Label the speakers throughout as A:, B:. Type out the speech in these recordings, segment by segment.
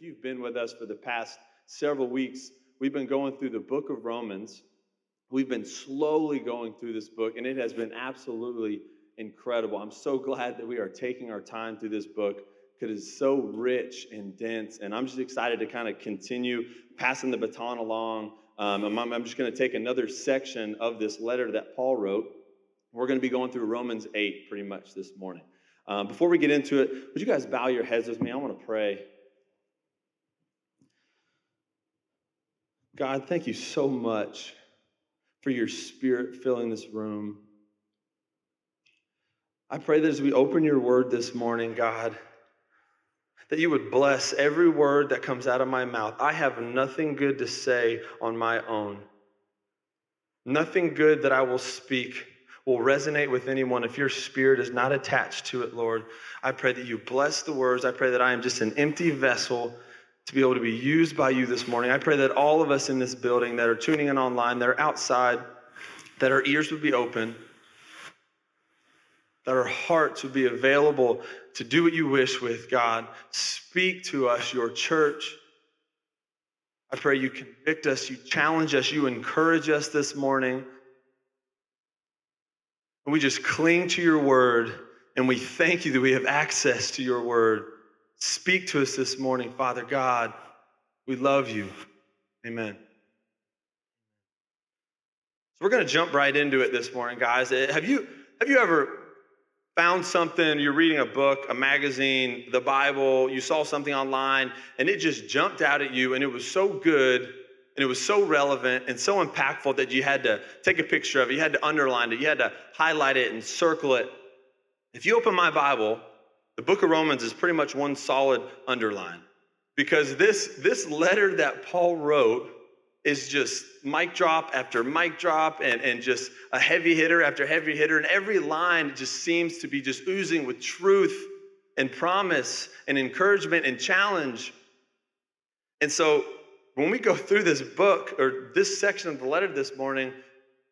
A: if you've been with us for the past several weeks, we've been going through the book of Romans. We've been slowly going through this book, and it has been absolutely incredible. I'm so glad that we are taking our time through this book because it's so rich and dense. And I'm just excited to kind of continue passing the baton along. Um, I'm, I'm just going to take another section of this letter that Paul wrote. We're going to be going through Romans 8 pretty much this morning. Um, before we get into it, would you guys bow your heads with me? I want to pray. God, thank you so much for your spirit filling this room. I pray that as we open your word this morning, God, that you would bless every word that comes out of my mouth. I have nothing good to say on my own. Nothing good that I will speak will resonate with anyone if your spirit is not attached to it, Lord. I pray that you bless the words. I pray that I am just an empty vessel to be able to be used by you this morning. I pray that all of us in this building that are tuning in online, that are outside, that our ears would be open, that our hearts would be available to do what you wish with, God. Speak to us, your church. I pray you convict us, you challenge us, you encourage us this morning. And we just cling to your word and we thank you that we have access to your word. Speak to us this morning, Father God. We love you. Amen. So we're going to jump right into it this morning, guys. Eh, have you have you ever found something, you're reading a book, a magazine, the Bible, you saw something online, and it just jumped out at you, and it was so good, and it was so relevant and so impactful that you had to take a picture of it, you had to underline it, you had to highlight it and circle it. If you open my Bible, the book of Romans is pretty much one solid underline because this, this letter that Paul wrote is just mic drop after mic drop and, and just a heavy hitter after heavy hitter. And every line just seems to be just oozing with truth and promise and encouragement and challenge. And so when we go through this book or this section of the letter this morning,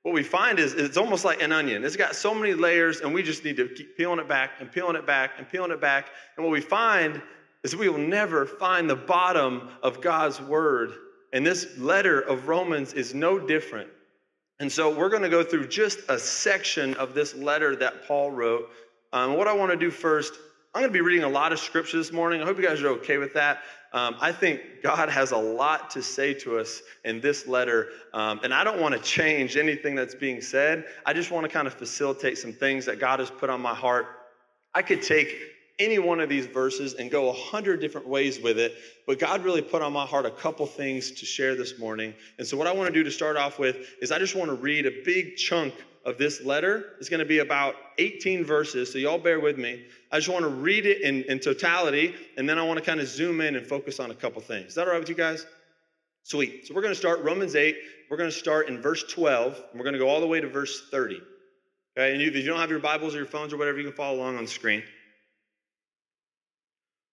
A: what we find is it's almost like an onion. It's got so many layers, and we just need to keep peeling it back and peeling it back and peeling it back. And what we find is we will never find the bottom of God's word and this letter of Romans is no different. And so we're going to go through just a section of this letter that Paul wrote. Um, what I want to do first, I'm going to be reading a lot of scripture this morning. I hope you guys are okay with that. Um, I think God has a lot to say to us in this letter. Um, and I don't want to change anything that's being said. I just want to kind of facilitate some things that God has put on my heart. I could take any one of these verses and go a hundred different ways with it, but God really put on my heart a couple things to share this morning. And so, what I want to do to start off with is I just want to read a big chunk of this letter. It's going to be about 18 verses, so y'all bear with me. I just want to read it in, in totality, and then I want to kind of zoom in and focus on a couple things. Is that all right with you guys? Sweet. So, we're going to start Romans 8. We're going to start in verse 12, and we're going to go all the way to verse 30. Okay, and if you don't have your Bibles or your phones or whatever, you can follow along on the screen.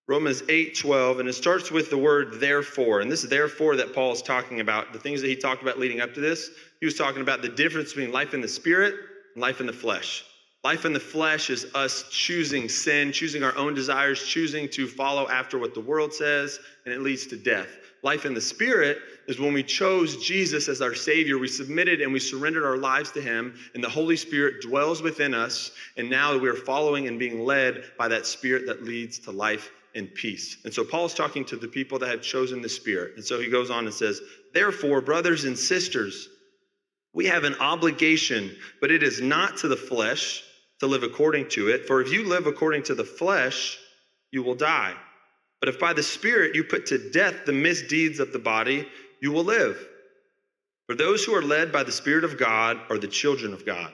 A: Romans 8 12, and it starts with the word therefore. And this therefore that Paul is talking about, the things that he talked about leading up to this, he was talking about the difference between life in the spirit and life in the flesh. Life in the flesh is us choosing sin, choosing our own desires, choosing to follow after what the world says, and it leads to death. Life in the spirit is when we chose Jesus as our Savior, we submitted and we surrendered our lives to Him, and the Holy Spirit dwells within us, and now we are following and being led by that Spirit that leads to life and peace. And so Paul is talking to the people that have chosen the Spirit. And so he goes on and says, Therefore, brothers and sisters, we have an obligation, but it is not to the flesh to live according to it. For if you live according to the flesh, you will die. But if by the Spirit you put to death the misdeeds of the body, you will live. For those who are led by the Spirit of God are the children of God.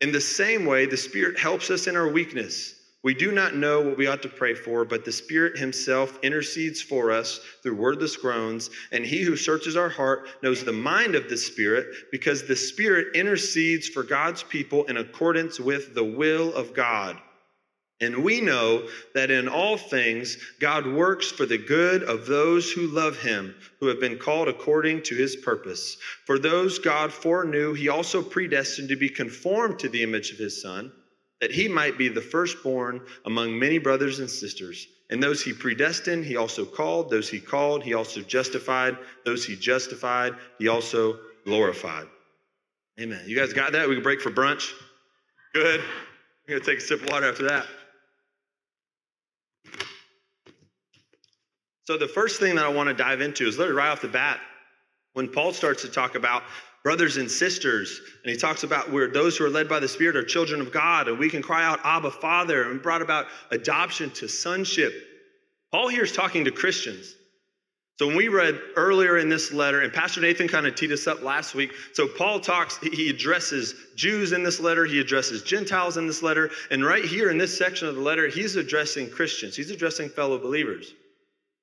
A: In the same way, the Spirit helps us in our weakness. We do not know what we ought to pray for, but the Spirit Himself intercedes for us through wordless groans. And He who searches our heart knows the mind of the Spirit, because the Spirit intercedes for God's people in accordance with the will of God. And we know that in all things God works for the good of those who love him, who have been called according to his purpose. For those God foreknew, he also predestined to be conformed to the image of his son, that he might be the firstborn among many brothers and sisters. And those he predestined, he also called. Those he called, he also justified. Those he justified, he also glorified. Amen. You guys got that? We can break for brunch? Good. I'm going to take a sip of water after that. So, the first thing that I want to dive into is literally right off the bat when Paul starts to talk about brothers and sisters, and he talks about where those who are led by the Spirit are children of God, and we can cry out, Abba, Father, and brought about adoption to sonship. Paul here is talking to Christians. So when we read earlier in this letter, and Pastor Nathan kind of teed us up last week. So Paul talks, he addresses Jews in this letter, he addresses Gentiles in this letter, and right here in this section of the letter, he's addressing Christians, he's addressing fellow believers.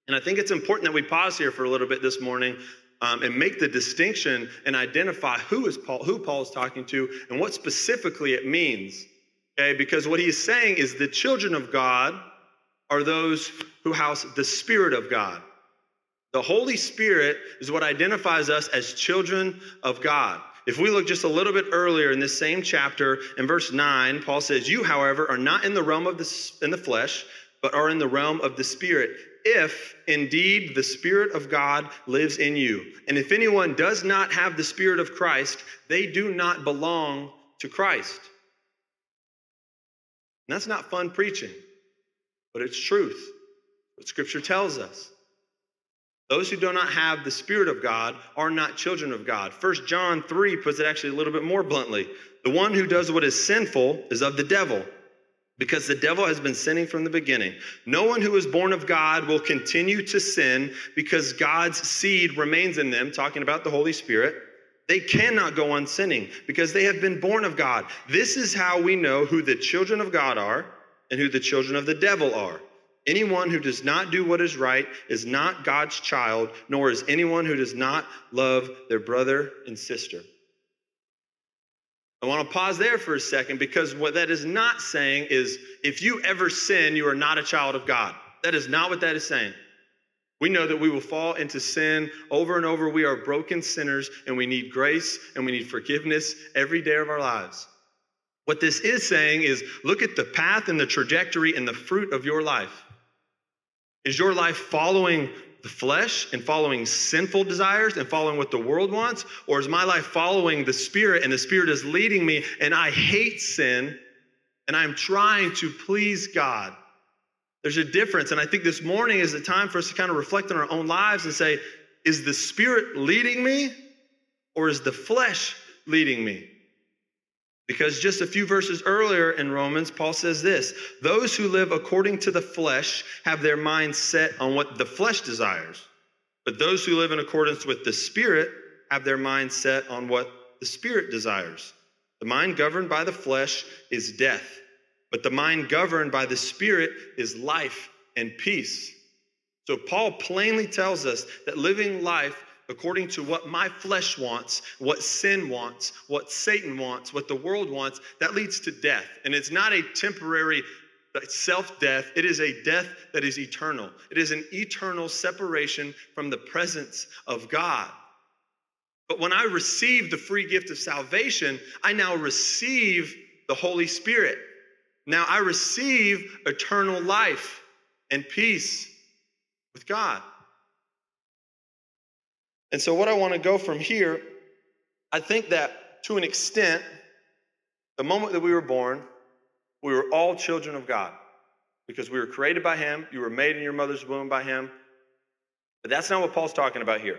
A: And I think it's important that we pause here for a little bit this morning um, and make the distinction and identify who is Paul, who Paul is talking to, and what specifically it means. Okay, because what he's saying is the children of God are those who house the Spirit of God. The Holy Spirit is what identifies us as children of God. If we look just a little bit earlier in this same chapter, in verse 9, Paul says, You, however, are not in the realm of the, in the flesh, but are in the realm of the Spirit if indeed the Spirit of God lives in you. And if anyone does not have the Spirit of Christ, they do not belong to Christ. And that's not fun preaching, but it's truth. What Scripture tells us. Those who do not have the Spirit of God are not children of God. First John 3 puts it actually a little bit more bluntly. The one who does what is sinful is of the devil because the devil has been sinning from the beginning. No one who is born of God will continue to sin because God's seed remains in them, talking about the Holy Spirit. They cannot go on sinning because they have been born of God. This is how we know who the children of God are and who the children of the devil are. Anyone who does not do what is right is not God's child, nor is anyone who does not love their brother and sister. I want to pause there for a second because what that is not saying is if you ever sin, you are not a child of God. That is not what that is saying. We know that we will fall into sin over and over. We are broken sinners and we need grace and we need forgiveness every day of our lives. What this is saying is look at the path and the trajectory and the fruit of your life. Is your life following the flesh and following sinful desires and following what the world wants? Or is my life following the Spirit and the Spirit is leading me and I hate sin and I'm trying to please God? There's a difference. And I think this morning is the time for us to kind of reflect on our own lives and say, is the Spirit leading me or is the flesh leading me? Because just a few verses earlier in Romans, Paul says this those who live according to the flesh have their mind set on what the flesh desires, but those who live in accordance with the Spirit have their mind set on what the Spirit desires. The mind governed by the flesh is death, but the mind governed by the Spirit is life and peace. So Paul plainly tells us that living life according to what my flesh wants, what sin wants, what Satan wants, what the world wants, that leads to death. And it's not a temporary uh, self death, it is a death that is eternal. It is an eternal separation from the presence of God. But when I receive the free gift of salvation, I now receive the Holy Spirit. Now I receive eternal life and peace with God. And so, what I want to go from here, I think that to an extent, the moment that we were born, we were all children of God because we were created by Him. You were made in your mother's womb by Him. But that's not what Paul's talking about here.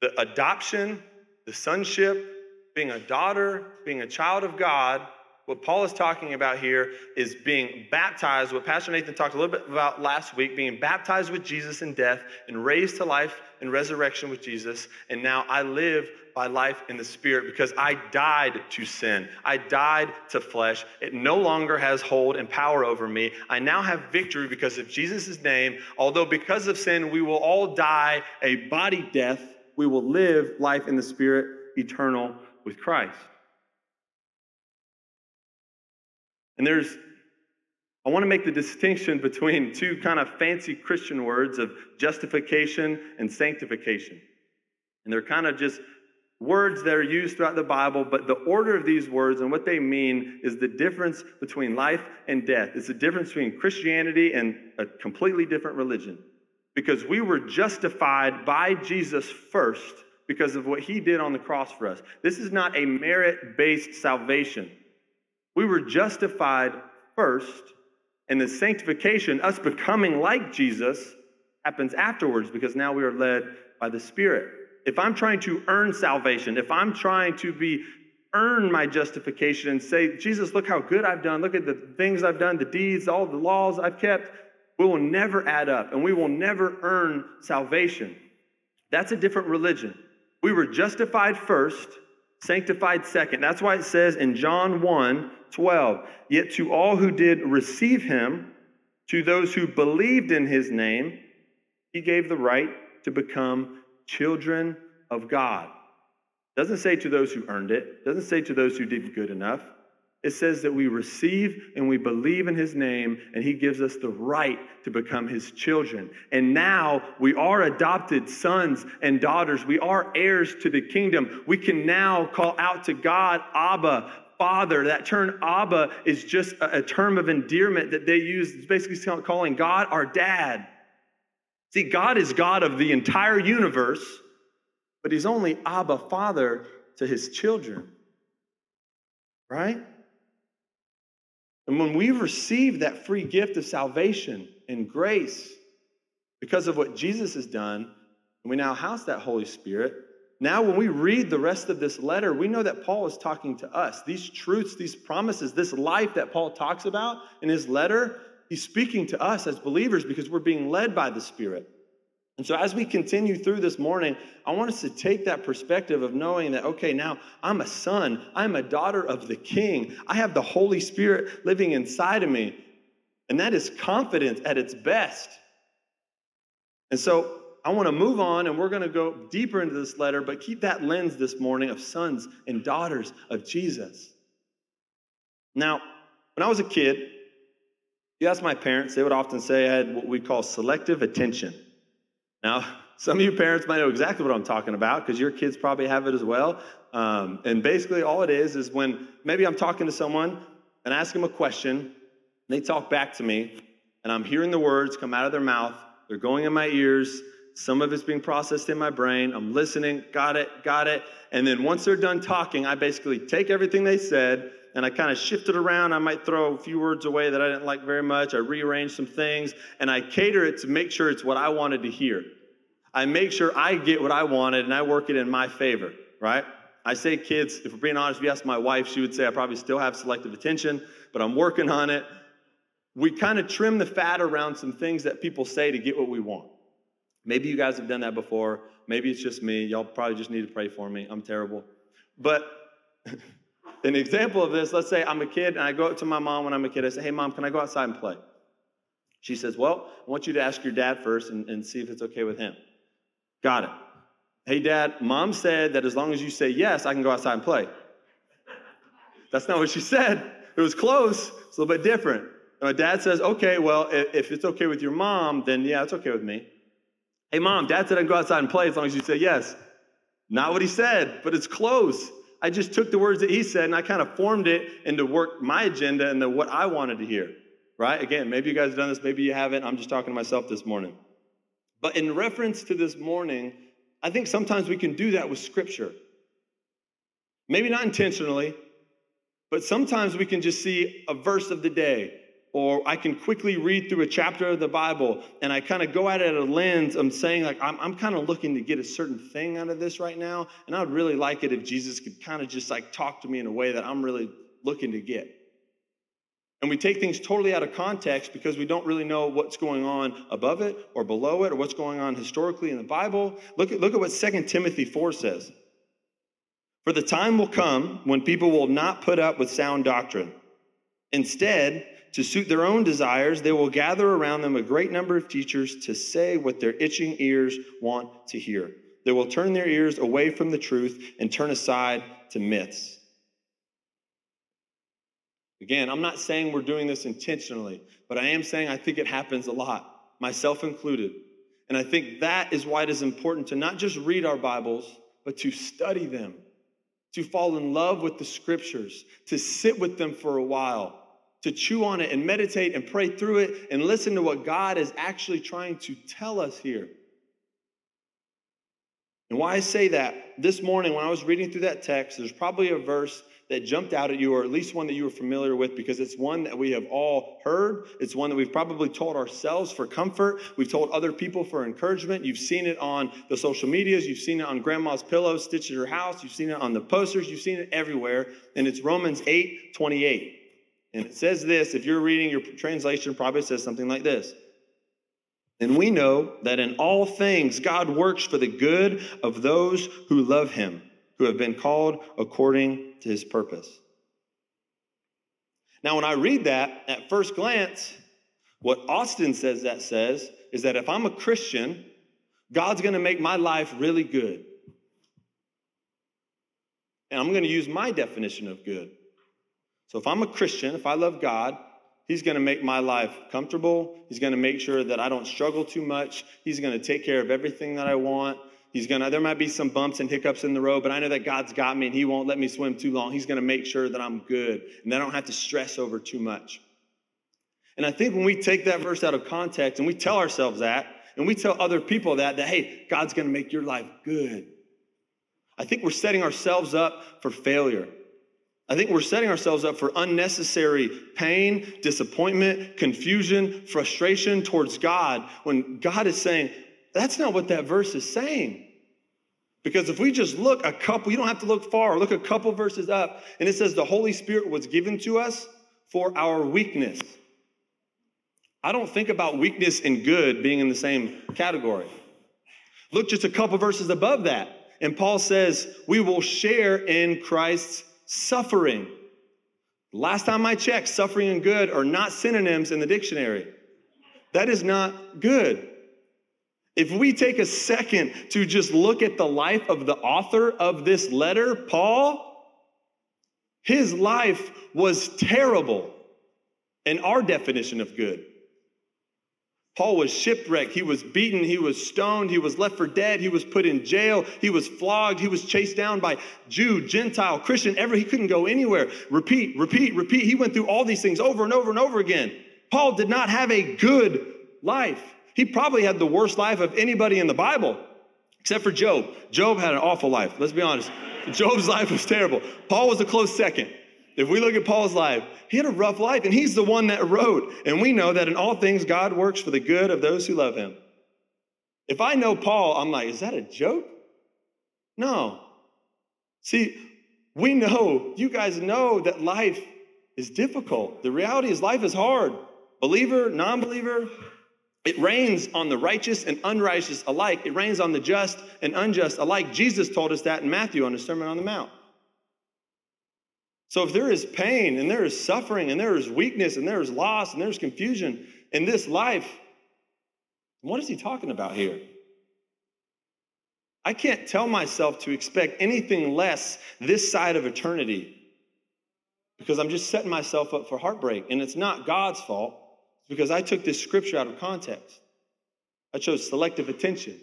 A: The adoption, the sonship, being a daughter, being a child of God, what Paul is talking about here is being baptized, what Pastor Nathan talked a little bit about last week, being baptized with Jesus in death and raised to life and resurrection with Jesus. And now I live by life in the Spirit because I died to sin. I died to flesh. It no longer has hold and power over me. I now have victory because of Jesus' name. Although because of sin, we will all die a body death, we will live life in the Spirit eternal with Christ. And there's, I want to make the distinction between two kind of fancy Christian words of justification and sanctification. And they're kind of just words that are used throughout the Bible, but the order of these words and what they mean is the difference between life and death. It's the difference between Christianity and a completely different religion. Because we were justified by Jesus first because of what he did on the cross for us. This is not a merit based salvation. We were justified first, and the sanctification, us becoming like Jesus, happens afterwards because now we are led by the Spirit. If I'm trying to earn salvation, if I'm trying to be earn my justification and say, Jesus, look how good I've done, look at the things I've done, the deeds, all the laws I've kept, we will never add up and we will never earn salvation. That's a different religion. We were justified first, sanctified second. That's why it says in John 1 12, yet to all who did receive him, to those who believed in his name, he gave the right to become children of God. Doesn't say to those who earned it, doesn't say to those who did good enough. It says that we receive and we believe in his name, and he gives us the right to become his children. And now we are adopted sons and daughters. We are heirs to the kingdom. We can now call out to God, Abba, Father. That term Abba is just a, a term of endearment that they use. It's basically calling God our dad. See, God is God of the entire universe, but he's only Abba, Father to his children. Right? And when we receive that free gift of salvation and grace because of what Jesus has done, and we now house that Holy Spirit, now when we read the rest of this letter, we know that Paul is talking to us. These truths, these promises, this life that Paul talks about in his letter, he's speaking to us as believers because we're being led by the Spirit. And so, as we continue through this morning, I want us to take that perspective of knowing that, okay, now I'm a son, I'm a daughter of the King, I have the Holy Spirit living inside of me. And that is confidence at its best. And so, I want to move on and we're going to go deeper into this letter, but keep that lens this morning of sons and daughters of Jesus. Now, when I was a kid, you ask my parents, they would often say I had what we call selective attention. Now, some of you parents might know exactly what I'm talking about because your kids probably have it as well. Um, and basically, all it is is when maybe I'm talking to someone and I ask them a question, they talk back to me, and I'm hearing the words come out of their mouth. They're going in my ears. Some of it's being processed in my brain. I'm listening, got it, got it. And then once they're done talking, I basically take everything they said and I kind of shift it around. I might throw a few words away that I didn't like very much. I rearrange some things and I cater it to make sure it's what I wanted to hear. I make sure I get what I wanted and I work it in my favor, right? I say kids, if we're being honest, if you ask my wife, she would say I probably still have selective attention, but I'm working on it. We kind of trim the fat around some things that people say to get what we want. Maybe you guys have done that before. Maybe it's just me. Y'all probably just need to pray for me. I'm terrible. But an example of this, let's say I'm a kid and I go up to my mom when I'm a kid. I say, hey, mom, can I go outside and play? She says, well, I want you to ask your dad first and, and see if it's okay with him. Got it. Hey, dad, mom said that as long as you say yes, I can go outside and play. That's not what she said. It was close. It's a little bit different. And my dad says, okay, well, if it's okay with your mom, then yeah, it's okay with me. Hey, mom, dad said I can go outside and play as long as you say yes. Not what he said, but it's close. I just took the words that he said and I kind of formed it into work my agenda and the what I wanted to hear. Right? Again, maybe you guys have done this, maybe you haven't. I'm just talking to myself this morning. But in reference to this morning, I think sometimes we can do that with scripture. Maybe not intentionally, but sometimes we can just see a verse of the day or I can quickly read through a chapter of the Bible and I kind of go at it at a lens. I'm saying, like, I'm, I'm kind of looking to get a certain thing out of this right now. And I would really like it if Jesus could kind of just like talk to me in a way that I'm really looking to get. And we take things totally out of context because we don't really know what's going on above it or below it or what's going on historically in the Bible. Look at, look at what 2 Timothy 4 says. For the time will come when people will not put up with sound doctrine. Instead, to suit their own desires, they will gather around them a great number of teachers to say what their itching ears want to hear. They will turn their ears away from the truth and turn aside to myths. Again, I'm not saying we're doing this intentionally, but I am saying I think it happens a lot, myself included. And I think that is why it is important to not just read our Bibles, but to study them, to fall in love with the scriptures, to sit with them for a while to chew on it and meditate and pray through it and listen to what God is actually trying to tell us here. And why I say that, this morning when I was reading through that text, there's probably a verse that jumped out at you, or at least one that you were familiar with, because it's one that we have all heard. It's one that we've probably told ourselves for comfort. We've told other people for encouragement. You've seen it on the social medias. You've seen it on grandma's pillows stitched at her house. You've seen it on the posters. You've seen it everywhere. And it's Romans 8 28. And it says this if you're reading your translation, probably says something like this. And we know that in all things God works for the good of those who love him, who have been called according to his purpose. Now, when I read that at first glance, what Austin says that says is that if I'm a Christian, God's going to make my life really good. And I'm going to use my definition of good. So if I'm a Christian, if I love God, He's going to make my life comfortable. He's going to make sure that I don't struggle too much. He's going to take care of everything that I want. He's going to, there might be some bumps and hiccups in the road, but I know that God's got me and He won't let me swim too long. He's going to make sure that I'm good and that I don't have to stress over too much. And I think when we take that verse out of context and we tell ourselves that, and we tell other people that, that, hey, God's going to make your life good, I think we're setting ourselves up for failure. I think we're setting ourselves up for unnecessary pain, disappointment, confusion, frustration towards God when God is saying, that's not what that verse is saying. Because if we just look a couple, you don't have to look far, look a couple verses up, and it says the Holy Spirit was given to us for our weakness. I don't think about weakness and good being in the same category. Look just a couple verses above that, and Paul says, We will share in Christ's suffering. Last time I checked, suffering and good are not synonyms in the dictionary. That is not good. If we take a second to just look at the life of the author of this letter, Paul, his life was terrible in our definition of good. Paul was shipwrecked. He was beaten. He was stoned. He was left for dead. He was put in jail. He was flogged. He was chased down by Jew, Gentile, Christian, ever. He couldn't go anywhere. Repeat, repeat, repeat. He went through all these things over and over and over again. Paul did not have a good life. He probably had the worst life of anybody in the Bible, except for Job. Job had an awful life. Let's be honest. Job's life was terrible. Paul was a close second. If we look at Paul's life, he had a rough life, and he's the one that wrote. And we know that in all things, God works for the good of those who love him. If I know Paul, I'm like, is that a joke? No. See, we know, you guys know that life is difficult. The reality is, life is hard. Believer, non believer, it rains on the righteous and unrighteous alike. It rains on the just and unjust alike. Jesus told us that in Matthew on the Sermon on the Mount. So if there is pain and there is suffering and there is weakness and there is loss and there's confusion in this life, what is he talking about here? I can't tell myself to expect anything less this side of eternity because I'm just setting myself up for heartbreak. And it's not God's fault, because I took this scripture out of context. I chose selective attention.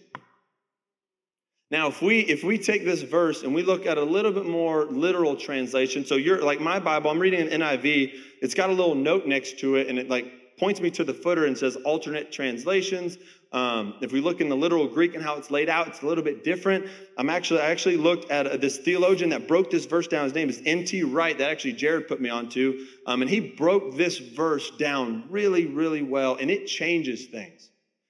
A: Now, if we if we take this verse and we look at a little bit more literal translation, so you're like my Bible, I'm reading an NIV, it's got a little note next to it, and it like points me to the footer and says alternate translations. Um, if we look in the literal Greek and how it's laid out, it's a little bit different. I'm actually I actually looked at this theologian that broke this verse down. His name is N.T. Wright. That actually Jared put me onto, um, and he broke this verse down really, really well, and it changes things.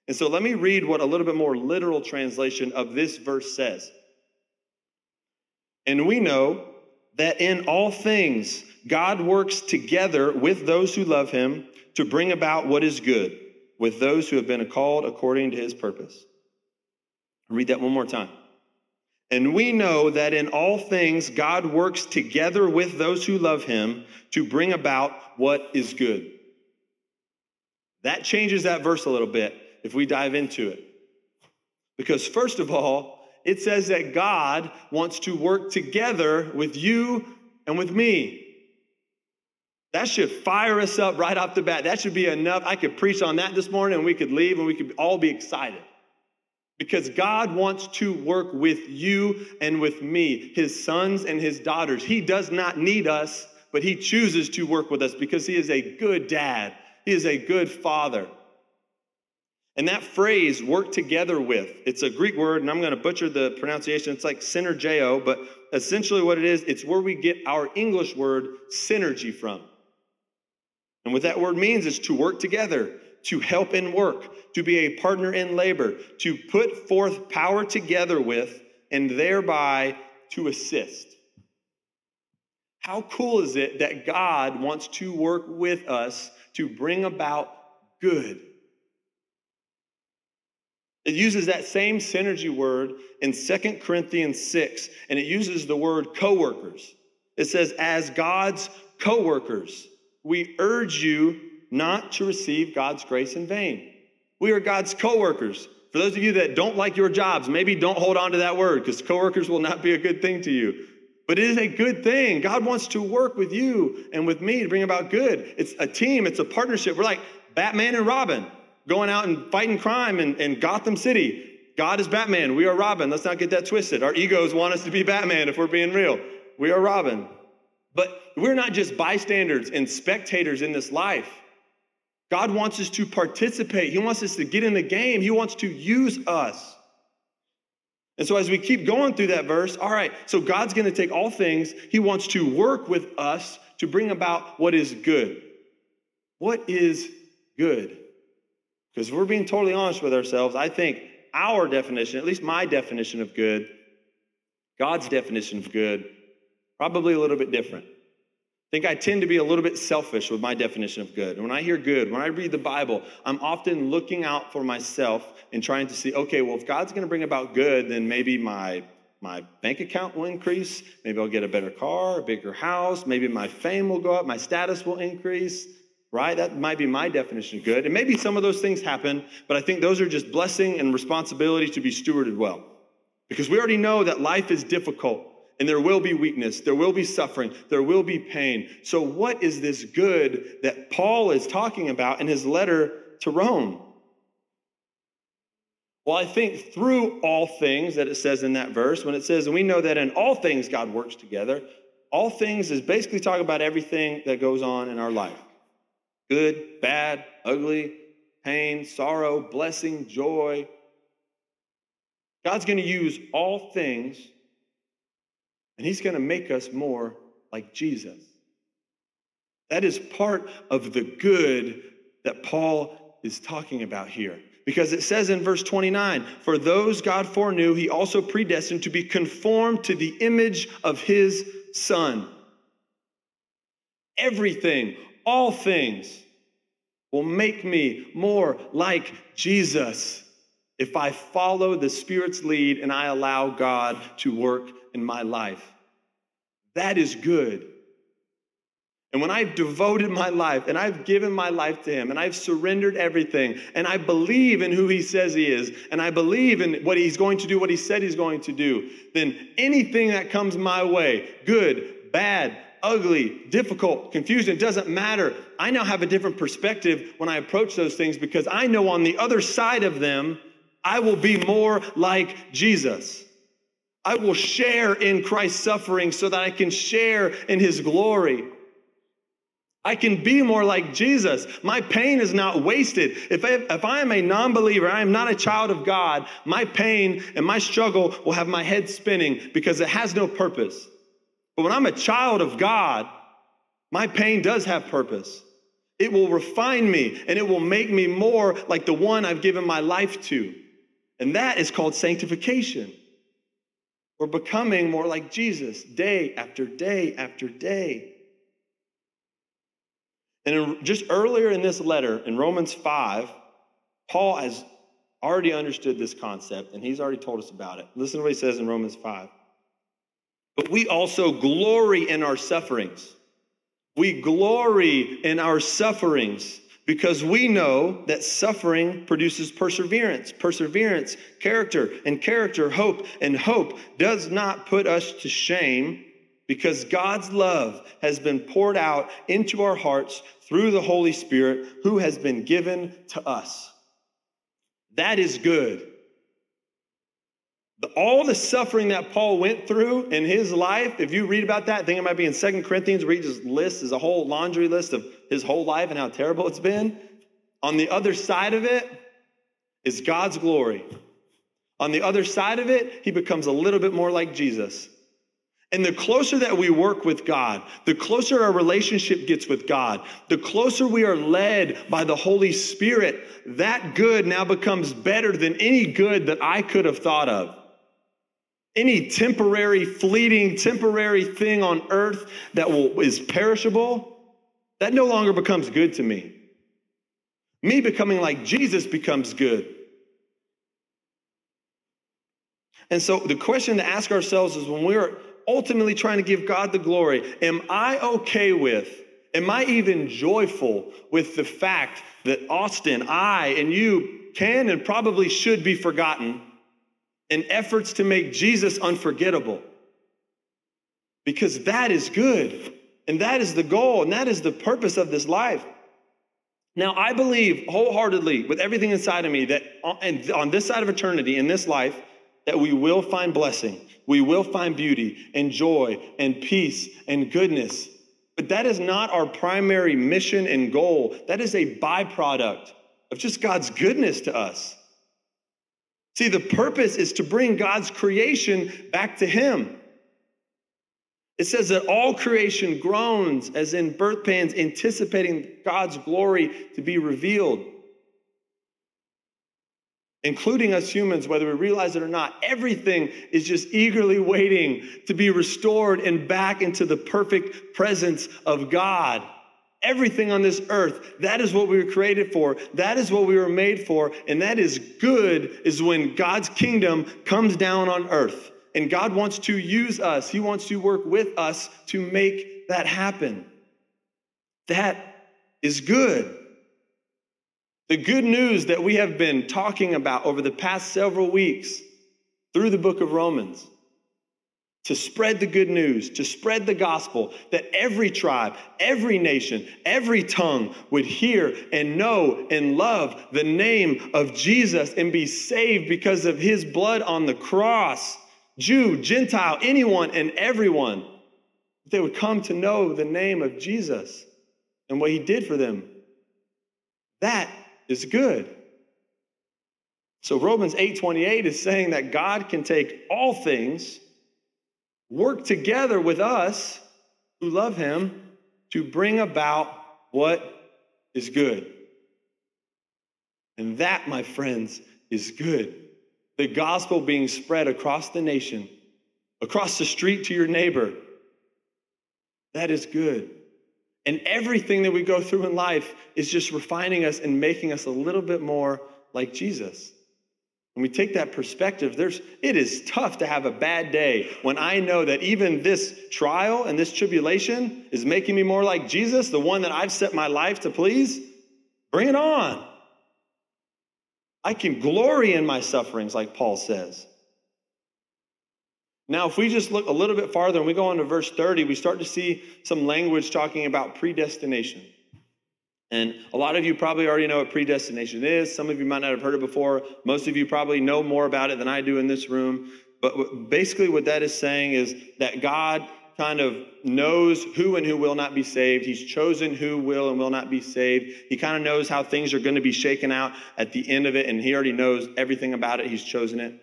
A: And so let me read what a little bit more literal translation of this verse says. And we know that in all things God works together with those who love him to bring about what is good with those who have been called according to his purpose. Read that one more time. And we know that in all things God works together with those who love him to bring about what is good. That changes that verse a little bit if we dive into it. Because, first of all, it says that God wants to work together with you and with me. That should fire us up right off the bat. That should be enough. I could preach on that this morning and we could leave and we could all be excited. Because God wants to work with you and with me, his sons and his daughters. He does not need us, but he chooses to work with us because he is a good dad. He is a good father. And that phrase, work together with, it's a Greek word, and I'm going to butcher the pronunciation. It's like synergeo, but essentially what it is, it's where we get our English word synergy from. And what that word means is to work together, to help in work, to be a partner in labor, to put forth power together with, and thereby to assist. How cool is it that God wants to work with us to bring about good? It uses that same synergy word in Second Corinthians 6, and it uses the word co-workers. It says, as God's co-workers, we urge you not to receive God's grace in vain. We are God's co-workers. For those of you that don't like your jobs, maybe don't hold on to that word because co-workers will not be a good thing to you. But it is a good thing. God wants to work with you and with me to bring about good. It's a team, it's a partnership. We're like Batman and Robin going out and fighting crime in, in Gotham City. God is Batman. We are Robin. Let's not get that twisted. Our egos want us to be Batman if we're being real. We are Robin. But we're not just bystanders and spectators in this life. God wants us to participate. He wants us to get in the game. He wants to use us. And so, as we keep going through that verse, all right, so God's going to take all things, He wants to work with us to bring about what is good. What is good? Because if we're being totally honest with ourselves, I think our definition, at least my definition of good, God's definition of good, probably a little bit different. I think I tend to be a little bit selfish with my definition of good. And when I hear good, when I read the Bible, I'm often looking out for myself and trying to see, okay, well, if God's going to bring about good, then maybe my my bank account will increase. Maybe I'll get a better car, a bigger house. Maybe my fame will go up. My status will increase right? That might be my definition of good. And maybe some of those things happen, but I think those are just blessing and responsibility to be stewarded well. Because we already know that life is difficult and there will be weakness, there will be suffering, there will be pain. So, what is this good that Paul is talking about in his letter to Rome? Well, I think through all things that it says in that verse, when it says, and we know that in all things God works together, all things is basically talking about everything that goes on in our life good, bad, ugly, pain, sorrow, blessing, joy. God's going to use all things and He's going to make us more like Jesus. That is part of the good that Paul is talking about here. Because it says in verse 29 For those God foreknew, He also predestined to be conformed to the image of His Son. Everything, all things will make me more like Jesus if I follow the Spirit's lead and I allow God to work in my life. That is good. And when I've devoted my life and I've given my life to Him and I've surrendered everything and I believe in who He says He is and I believe in what He's going to do, what He said He's going to do, then anything that comes my way, good, bad, ugly, difficult, confusion, it doesn't matter. I now have a different perspective when I approach those things because I know on the other side of them, I will be more like Jesus. I will share in Christ's suffering so that I can share in his glory. I can be more like Jesus. My pain is not wasted. If I, if I am a non believer, I am not a child of God, my pain and my struggle will have my head spinning because it has no purpose. But when I'm a child of God, my pain does have purpose. It will refine me and it will make me more like the one I've given my life to. And that is called sanctification. We're becoming more like Jesus day after day after day. And just earlier in this letter, in Romans 5, Paul has already understood this concept and he's already told us about it. Listen to what he says in Romans 5. But we also glory in our sufferings. We glory in our sufferings because we know that suffering produces perseverance, perseverance, character, and character, hope, and hope does not put us to shame because God's love has been poured out into our hearts through the Holy Spirit who has been given to us. That is good. All the suffering that Paul went through in his life, if you read about that, I think it might be in Second Corinthians where he just lists as a whole laundry list of his whole life and how terrible it's been. On the other side of it is God's glory. On the other side of it, he becomes a little bit more like Jesus. And the closer that we work with God, the closer our relationship gets with God, the closer we are led by the Holy Spirit, that good now becomes better than any good that I could have thought of. Any temporary, fleeting, temporary thing on earth that will, is perishable, that no longer becomes good to me. Me becoming like Jesus becomes good. And so the question to ask ourselves is when we're ultimately trying to give God the glory, am I okay with, am I even joyful with the fact that Austin, I, and you can and probably should be forgotten in efforts to make Jesus unforgettable? Because that is good, and that is the goal, and that is the purpose of this life. Now, I believe wholeheartedly with everything inside of me that on, on this side of eternity, in this life, that we will find blessing, we will find beauty and joy and peace and goodness. But that is not our primary mission and goal. That is a byproduct of just God's goodness to us. See, the purpose is to bring God's creation back to Him. It says that all creation groans as in birth pains, anticipating God's glory to be revealed including us humans, whether we realize it or not, everything is just eagerly waiting to be restored and back into the perfect presence of God. Everything on this earth, that is what we were created for. That is what we were made for. And that is good, is when God's kingdom comes down on earth. And God wants to use us, He wants to work with us to make that happen. That is good. The good news that we have been talking about over the past several weeks through the book of Romans to spread the good news, to spread the gospel, that every tribe, every nation, every tongue would hear and know and love the name of Jesus and be saved because of his blood on the cross. Jew, Gentile, anyone and everyone. They would come to know the name of Jesus and what he did for them. That is good. So Romans 8:28 is saying that God can take all things, work together with us who love him to bring about what is good. And that, my friends, is good. The gospel being spread across the nation, across the street to your neighbor, that is good. And everything that we go through in life is just refining us and making us a little bit more like Jesus. When we take that perspective, there's, it is tough to have a bad day when I know that even this trial and this tribulation is making me more like Jesus, the one that I've set my life to please. Bring it on. I can glory in my sufferings, like Paul says. Now, if we just look a little bit farther and we go on to verse 30, we start to see some language talking about predestination. And a lot of you probably already know what predestination is. Some of you might not have heard it before. Most of you probably know more about it than I do in this room. But basically, what that is saying is that God kind of knows who and who will not be saved. He's chosen who will and will not be saved. He kind of knows how things are going to be shaken out at the end of it, and he already knows everything about it. He's chosen it.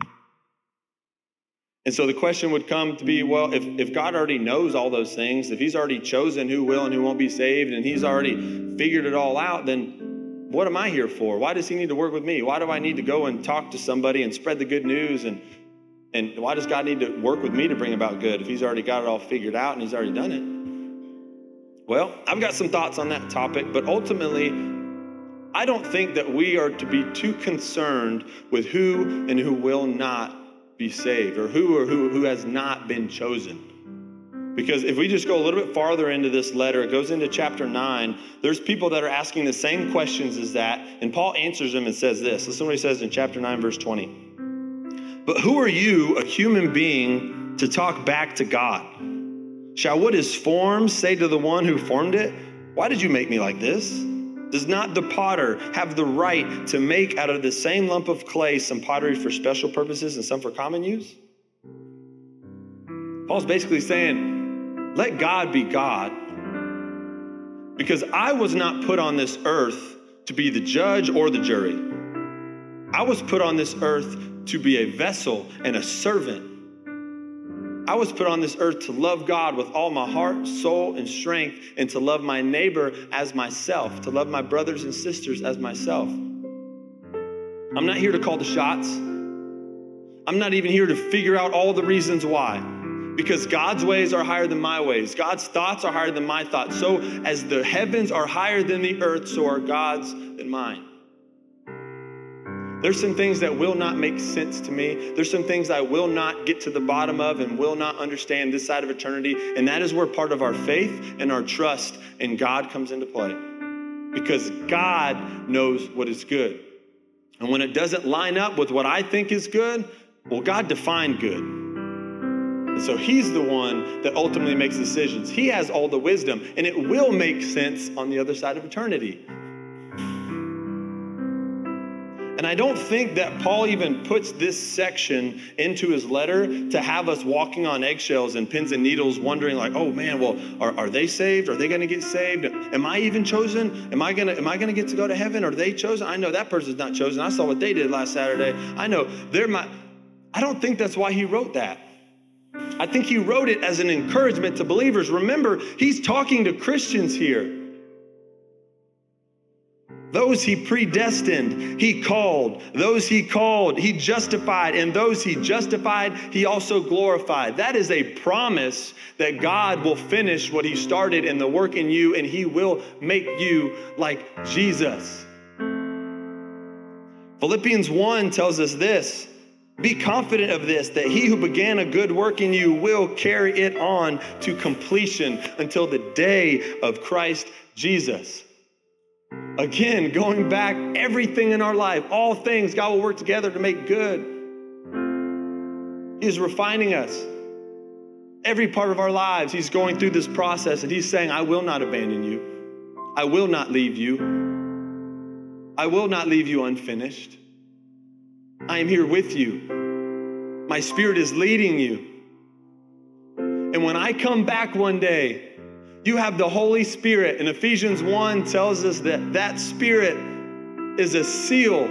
A: And so the question would come to be well, if, if God already knows all those things, if he's already chosen who will and who won't be saved, and he's already figured it all out, then what am I here for? Why does he need to work with me? Why do I need to go and talk to somebody and spread the good news and and why does God need to work with me to bring about good if He's already got it all figured out and He's already done it? Well, I've got some thoughts on that topic, but ultimately, I don't think that we are to be too concerned with who and who will not be saved or who or who, who has not been chosen. Because if we just go a little bit farther into this letter, it goes into chapter 9, there's people that are asking the same questions as that, and Paul answers them and says this. Listen what he says in chapter 9, verse 20. But who are you, a human being, to talk back to God? Shall what is formed say to the one who formed it, Why did you make me like this? Does not the potter have the right to make out of the same lump of clay some pottery for special purposes and some for common use? Paul's basically saying, let God be God. Because I was not put on this earth to be the judge or the jury. I was put on this earth to be a vessel and a servant. I was put on this earth to love God with all my heart, soul, and strength, and to love my neighbor as myself, to love my brothers and sisters as myself. I'm not here to call the shots. I'm not even here to figure out all the reasons why. Because God's ways are higher than my ways. God's thoughts are higher than my thoughts. So, as the heavens are higher than the earth, so are God's than mine. There's some things that will not make sense to me. There's some things I will not get to the bottom of and will not understand this side of eternity. And that is where part of our faith and our trust in God comes into play. Because God knows what is good. And when it doesn't line up with what I think is good, well, God defined good. And so He's the one that ultimately makes decisions. He has all the wisdom, and it will make sense on the other side of eternity. And I don't think that Paul even puts this section into his letter to have us walking on eggshells and pins and needles, wondering, like, oh man, well, are, are they saved? Are they gonna get saved? Am I even chosen? Am I gonna am I gonna get to go to heaven? Are they chosen? I know that person's not chosen. I saw what they did last Saturday. I know they're my I don't think that's why he wrote that. I think he wrote it as an encouragement to believers. Remember, he's talking to Christians here. Those he predestined, he called. Those he called, he justified. And those he justified, he also glorified. That is a promise that God will finish what he started in the work in you and he will make you like Jesus. Philippians 1 tells us this Be confident of this, that he who began a good work in you will carry it on to completion until the day of Christ Jesus. Again, going back, everything in our life, all things, God will work together to make good. He is refining us. Every part of our lives, He's going through this process and He's saying, I will not abandon you. I will not leave you. I will not leave you unfinished. I am here with you. My spirit is leading you. And when I come back one day, you have the Holy Spirit. And Ephesians 1 tells us that that Spirit is a seal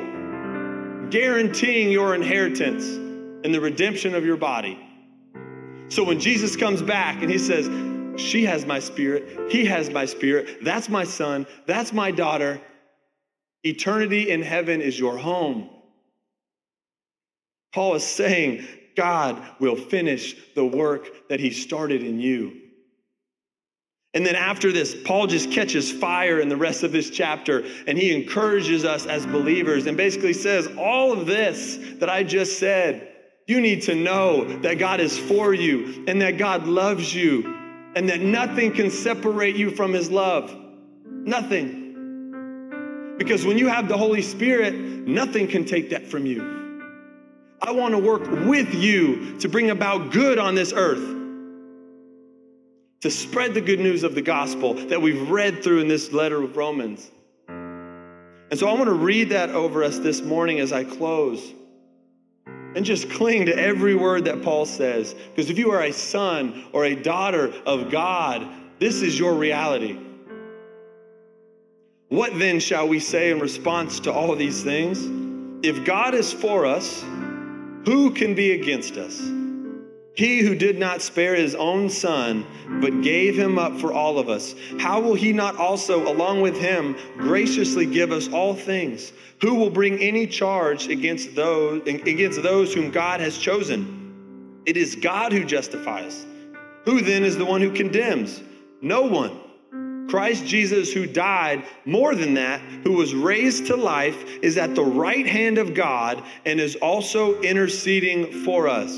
A: guaranteeing your inheritance and the redemption of your body. So when Jesus comes back and he says, She has my spirit, he has my spirit, that's my son, that's my daughter, eternity in heaven is your home. Paul is saying, God will finish the work that he started in you. And then after this, Paul just catches fire in the rest of this chapter and he encourages us as believers and basically says, All of this that I just said, you need to know that God is for you and that God loves you and that nothing can separate you from his love. Nothing. Because when you have the Holy Spirit, nothing can take that from you. I want to work with you to bring about good on this earth to spread the good news of the gospel that we've read through in this letter of Romans. And so I want to read that over us this morning as I close. and just cling to every word that Paul says. Because if you are a son or a daughter of God, this is your reality. What then shall we say in response to all these things? If God is for us, who can be against us? He who did not spare his own son, but gave him up for all of us, how will he not also, along with him, graciously give us all things? Who will bring any charge against those, against those whom God has chosen? It is God who justifies. Who then is the one who condemns? No one. Christ Jesus, who died, more than that, who was raised to life, is at the right hand of God and is also interceding for us.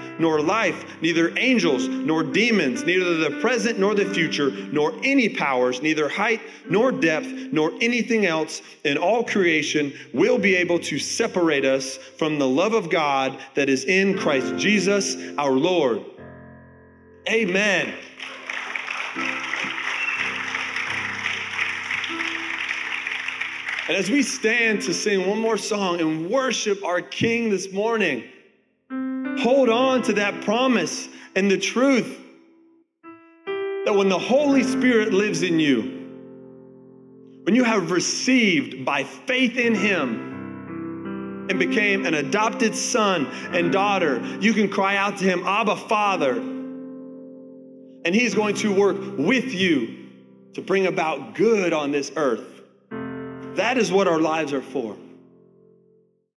A: nor life, neither angels, nor demons, neither the present nor the future, nor any powers, neither height nor depth, nor anything else in all creation will be able to separate us from the love of God that is in Christ Jesus our Lord. Amen. And as we stand to sing one more song and worship our King this morning, Hold on to that promise and the truth that when the Holy Spirit lives in you, when you have received by faith in Him and became an adopted son and daughter, you can cry out to Him, Abba, Father. And He's going to work with you to bring about good on this earth. That is what our lives are for.